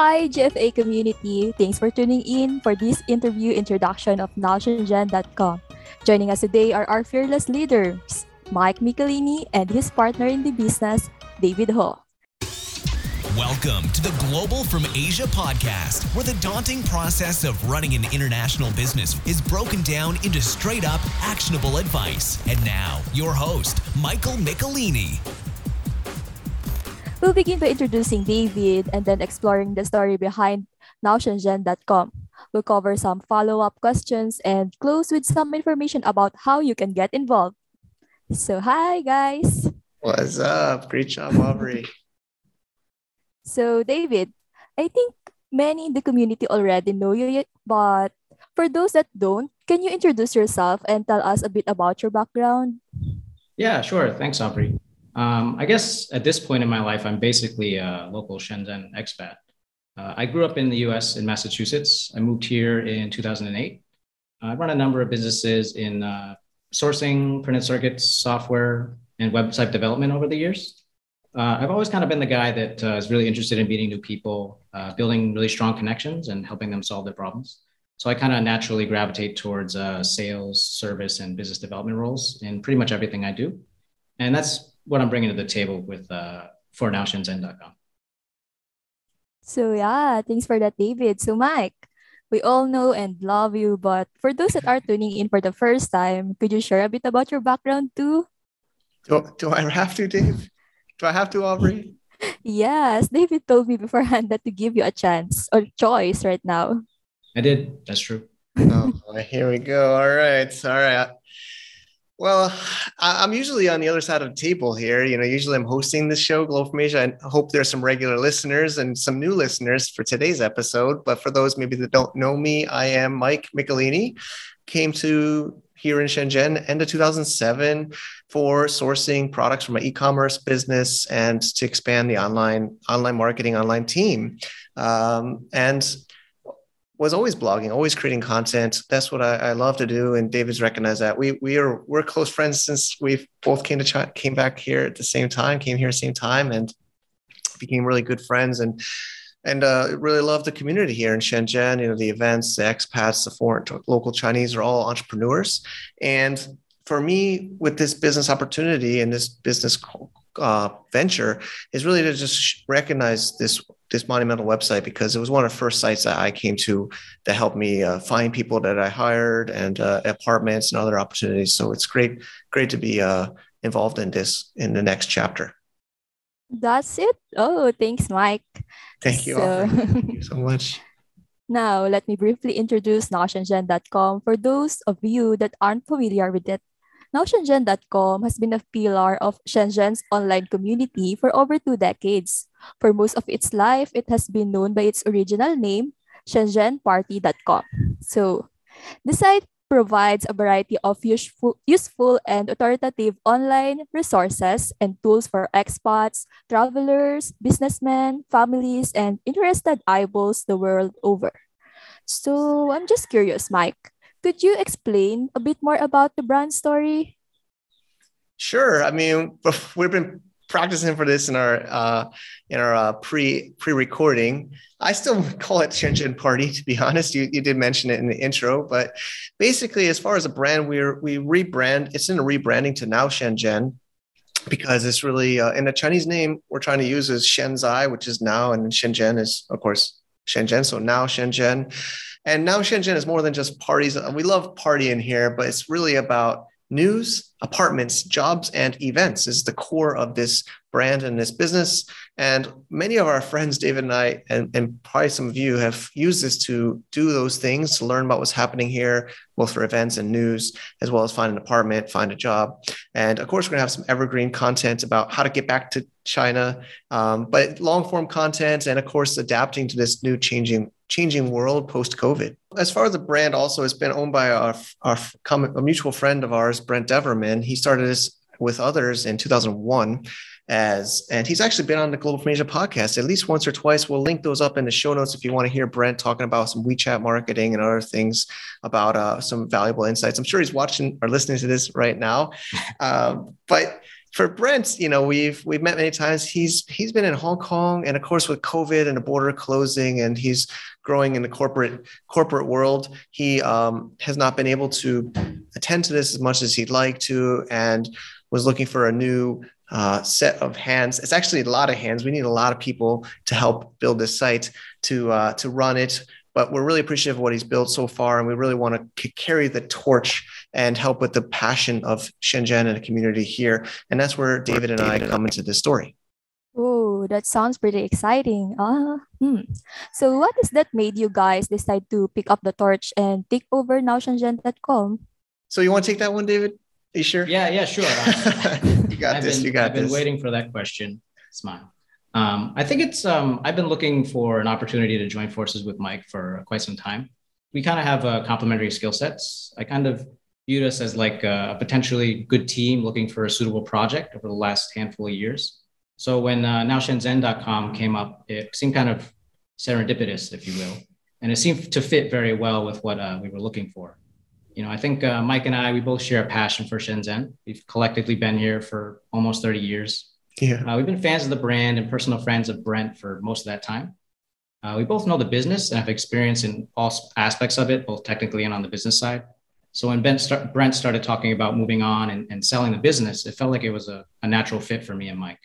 Hi, GFA community. Thanks for tuning in for this interview introduction of NowShenzhen.com. Joining us today are our fearless leaders, Mike Michelini and his partner in the business, David Ho. Welcome to the Global from Asia podcast, where the daunting process of running an international business is broken down into straight up actionable advice. And now, your host, Michael Michelini. We'll begin by introducing David and then exploring the story behind NowShenzhen.com. We'll cover some follow up questions and close with some information about how you can get involved. So, hi, guys. What's up? Great job, Aubrey. So, David, I think many in the community already know you, yet, but for those that don't, can you introduce yourself and tell us a bit about your background? Yeah, sure. Thanks, Aubrey. Um, I guess at this point in my life, I'm basically a local Shenzhen expat. Uh, I grew up in the US in Massachusetts. I moved here in 2008. I run a number of businesses in uh, sourcing, printed circuits, software, and website development over the years uh, I've always kind of been the guy that uh, is really interested in meeting new people, uh, building really strong connections, and helping them solve their problems. So I kind of naturally gravitate towards uh, sales, service, and business development roles in pretty much everything I do, and that's what I'm bringing to the table with uh, for now Shenzhen.com. So yeah, thanks for that, David. So Mike, we all know and love you, but for those that are tuning in for the first time, could you share a bit about your background too? Do, do I have to, Dave? Do I have to, Aubrey? yes, David told me beforehand that to give you a chance or choice right now. I did. That's true. oh, here we go. All right. All right. Well, I'm usually on the other side of the table here. You know, usually I'm hosting this show, Global from Asia. I hope there's some regular listeners and some new listeners for today's episode. But for those maybe that don't know me, I am Mike Michelini. Came to here in Shenzhen end of 2007 for sourcing products from my e-commerce business and to expand the online online marketing online team um, and was always blogging always creating content that's what I, I, love to do and david's recognized that we we are we're close friends since we both came to China, came back here at the same time came here at the same time and became really good friends and and uh, really love the community here in Shenzhen. You know, the events, the expats, the foreign local Chinese are all entrepreneurs. And for me, with this business opportunity and this business uh, venture, is really to just recognize this this monumental website because it was one of the first sites that I came to that helped me uh, find people that I hired and uh, apartments and other opportunities. So it's great, great to be uh, involved in this in the next chapter. That's it. Oh, thanks, Mike. Thank you. So, Thank you so much. Now, let me briefly introduce NowShenzhen.com for those of you that aren't familiar with it. NowShenzhen.com has been a pillar of Shenzhen's online community for over two decades. For most of its life, it has been known by its original name, ShenzhenParty.com. So, the site provides a variety of useful, useful and authoritative online resources and tools for expats, travelers, businessmen, families, and interested eyeballs the world over. So I'm just curious, Mike, could you explain a bit more about the brand story? Sure. I mean, we've been practicing for this in our uh, in our uh, pre pre recording. I still call it Shenzhen Party. To be honest, you, you did mention it in the intro, but basically, as far as a brand, we're we rebrand. It's in a rebranding to now Shenzhen because it's really uh, in the Chinese name we're trying to use is Xianzai, which is now, and Shenzhen is of course Shenzhen. So now Shenzhen, and now Shenzhen is more than just parties. We love partying here, but it's really about news, apartments, jobs, and events is the core of this brand and this business. And many of our friends, David and I, and, and probably some of you have used this to do those things, to learn about what's happening here, both for events and news, as well as find an apartment, find a job. And of course, we're going to have some evergreen content about how to get back to China, um, but long form content, and of course, adapting to this new changing changing world post COVID. As far as the brand, also, it's been owned by our, common, a mutual friend of ours, Brent Deverman. He started this with others in 2001 as and he's actually been on the global from asia podcast at least once or twice we'll link those up in the show notes if you want to hear brent talking about some wechat marketing and other things about uh, some valuable insights i'm sure he's watching or listening to this right now um, but for Brent, you know, we've we've met many times. He's he's been in Hong Kong, and of course, with COVID and the border closing, and he's growing in the corporate corporate world. He um, has not been able to attend to this as much as he'd like to, and was looking for a new uh, set of hands. It's actually a lot of hands. We need a lot of people to help build this site to uh, to run it. But we're really appreciative of what he's built so far, and we really want to c- carry the torch and help with the passion of Shenzhen and the community here. And that's where David and I come into this story. Oh, that sounds pretty exciting. Ah, hmm. So what is that made you guys decide to pick up the torch and take over nowshenzhen.com? So you want to take that one, David? Are you sure? Yeah, yeah, sure. you got I've this. Been, you got this. I've this. been waiting for that question. Smile. Um, I think it's. Um, I've been looking for an opportunity to join forces with Mike for quite some time. We kind of have uh, complementary skill sets. I kind of viewed us as like a potentially good team looking for a suitable project over the last handful of years. So when uh, nowshenzhen.com came up, it seemed kind of serendipitous, if you will, and it seemed to fit very well with what uh, we were looking for. You know, I think uh, Mike and I, we both share a passion for Shenzhen. We've collectively been here for almost 30 years. Yeah. Uh, we've been fans of the brand and personal friends of Brent for most of that time. Uh, we both know the business and have experience in all aspects of it, both technically and on the business side. So when ben start, Brent started talking about moving on and, and, selling the business, it felt like it was a, a natural fit for me and Mike.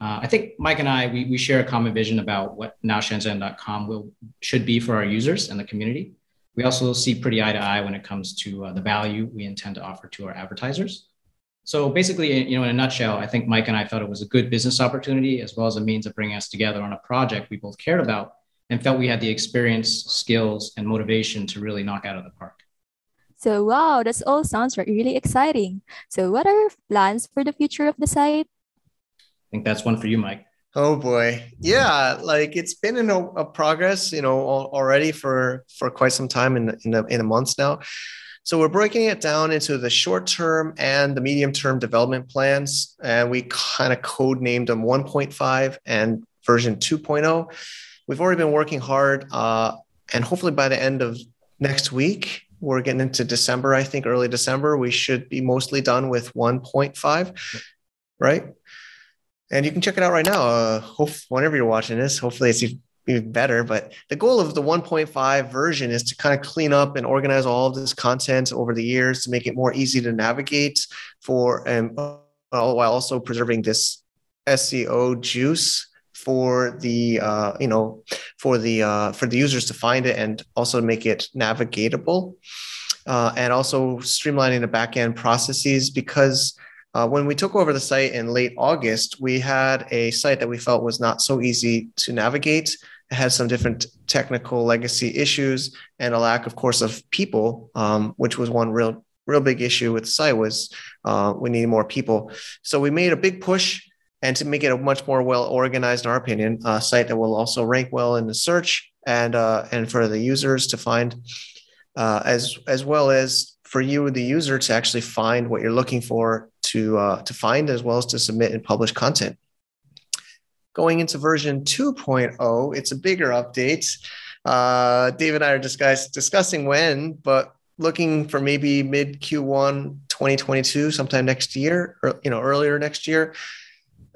Uh, I think Mike and I, we, we share a common vision about what nowshenzhen.com will should be for our users and the community. We also see pretty eye to eye when it comes to uh, the value we intend to offer to our advertisers. So basically, you know, in a nutshell, I think Mike and I felt it was a good business opportunity as well as a means of bringing us together on a project we both cared about and felt we had the experience, skills, and motivation to really knock out of the park. So, wow, that all sounds really exciting. So, what are your plans for the future of the site? I think that's one for you, Mike. Oh boy, yeah, like it's been in a, a progress, you know, already for for quite some time in the, in the in the months now. So we're breaking it down into the short term and the medium term development plans, and we kind of code named them 1.5 and version 2.0. We've already been working hard, uh, and hopefully by the end of next week, we're getting into December, I think early December, we should be mostly done with 1.5, right? And you can check it out right now. Uh, hope whenever you're watching this, hopefully it's even better. But the goal of the 1.5 version is to kind of clean up and organize all of this content over the years to make it more easy to navigate for, and while also preserving this SEO juice for the uh, you know for the uh, for the users to find it and also make it navigatable uh, and also streamlining the backend processes because uh, when we took over the site in late August, we had a site that we felt was not so easy to navigate. Had some different technical legacy issues and a lack, of course, of people, um, which was one real real big issue with site was uh, we needed more people. So we made a big push and to make it a much more well organized, in our opinion, site that will also rank well in the search and uh, and for the users to find, uh, as as well as for you, the user, to actually find what you're looking for to uh, to find as well as to submit and publish content. Going into version 2.0, it's a bigger update. Uh, Dave and I are discuss, discussing when, but looking for maybe mid Q1 2022, sometime next year, or you know earlier next year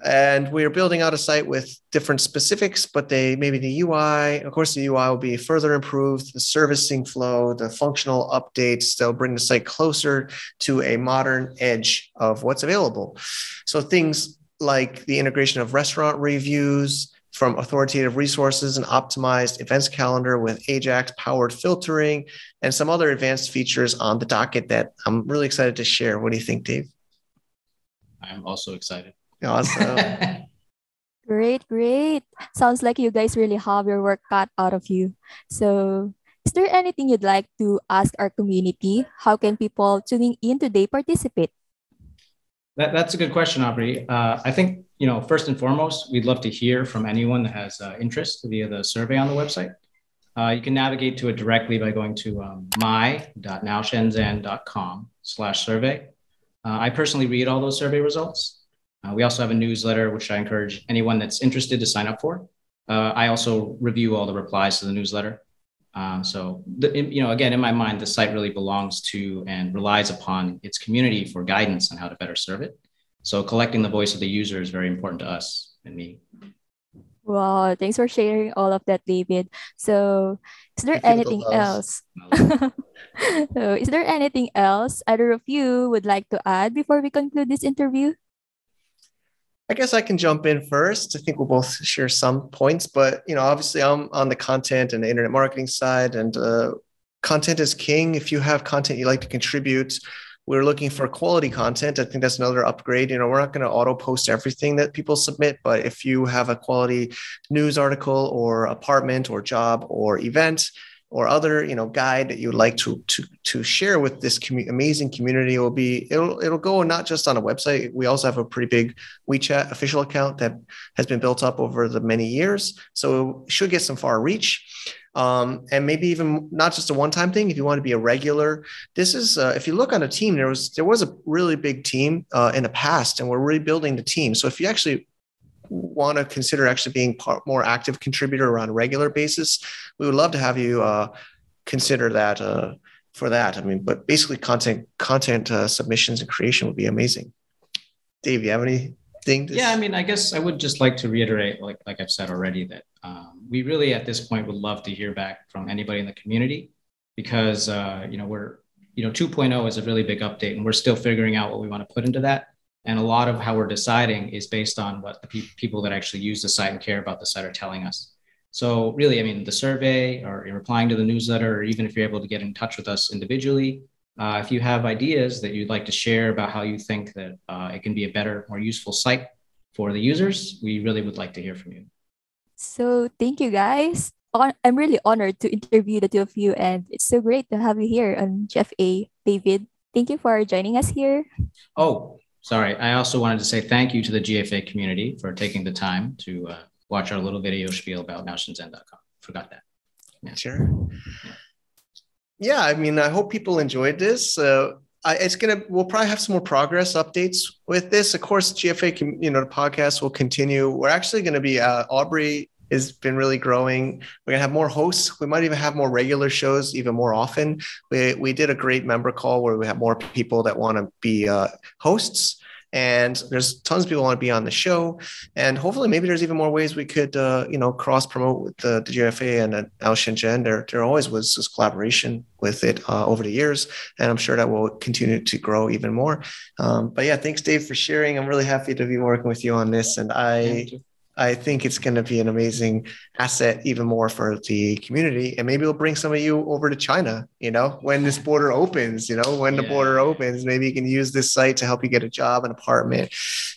and we are building out a site with different specifics but they maybe the ui of course the ui will be further improved the servicing flow the functional updates they'll bring the site closer to a modern edge of what's available so things like the integration of restaurant reviews from authoritative resources and optimized events calendar with ajax powered filtering and some other advanced features on the docket that i'm really excited to share what do you think dave i'm also excited Awesome. great, great. Sounds like you guys really have your work cut out of you. So, is there anything you'd like to ask our community? How can people tuning in today participate? That, that's a good question, Aubrey. Uh, I think, you know, first and foremost, we'd love to hear from anyone that has uh, interest via the survey on the website. Uh, you can navigate to it directly by going to um, my.nowshenzhen.com slash survey. Uh, I personally read all those survey results. Uh, we also have a newsletter, which I encourage anyone that's interested to sign up for. Uh, I also review all the replies to the newsletter. Uh, so, the, you know, again, in my mind, the site really belongs to and relies upon its community for guidance on how to better serve it. So collecting the voice of the user is very important to us and me. Wow, thanks for sharing all of that, David. So, is there anything else? so, is there anything else either of you would like to add before we conclude this interview? I guess I can jump in first. I think we'll both share some points, but you know, obviously, I'm on the content and the internet marketing side, and uh, content is king. If you have content you'd like to contribute, we're looking for quality content. I think that's another upgrade. You know, we're not going to auto post everything that people submit, but if you have a quality news article or apartment or job or event or other you know guide that you'd like to to to share with this amazing community it will be it'll it'll go not just on a website we also have a pretty big WeChat official account that has been built up over the many years so it should get some far reach um, and maybe even not just a one-time thing. If you want to be a regular, this is uh, if you look on a team, there was there was a really big team uh, in the past, and we're rebuilding the team. So if you actually want to consider actually being part, more active contributor on a regular basis, we would love to have you uh, consider that uh, for that. I mean, but basically, content content uh, submissions and creation would be amazing. Dave, you have anything? To... Yeah, I mean, I guess I would just like to reiterate, like like I've said already, that um, we really at this point would love to hear back from anybody in the community because uh, you know we're you know 2.0 is a really big update and we're still figuring out what we want to put into that and a lot of how we're deciding is based on what the pe- people that actually use the site and care about the site are telling us so really i mean the survey or in replying to the newsletter or even if you're able to get in touch with us individually uh, if you have ideas that you'd like to share about how you think that uh, it can be a better more useful site for the users we really would like to hear from you so thank you guys. I'm really honored to interview the two of you, and it's so great to have you here on GFA. David, thank you for joining us here. Oh, sorry. I also wanted to say thank you to the GFA community for taking the time to uh, watch our little video spiel about nowshenzhen.com. Forgot that. Yeah. Sure. Yeah. I mean, I hope people enjoyed this. Uh, I, it's gonna. We'll probably have some more progress updates with this. Of course, GFA, you know, the podcast will continue. We're actually going to be Aubrey has been really growing. We're gonna have more hosts. We might even have more regular shows even more often. We we did a great member call where we have more people that want to be uh, hosts. And there's tons of people want to be on the show, and hopefully, maybe there's even more ways we could, uh, you know, cross promote with the, the GFA and uh, Now Shenzhen. There, there always was this collaboration with it uh, over the years, and I'm sure that will continue to grow even more. Um, but yeah, thanks, Dave, for sharing. I'm really happy to be working with you on this, and I I think it's going to be an amazing asset, even more for the community. And maybe we'll bring some of you over to China, you know, when this border opens, you know, when yeah. the border opens, maybe you can use this site to help you get a job, an apartment,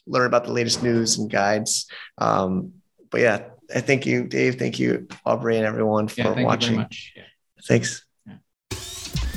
learn about the latest news and guides. Um, but yeah, I thank you, Dave. Thank you, Aubrey, and everyone for yeah, watching. Yeah. Thanks.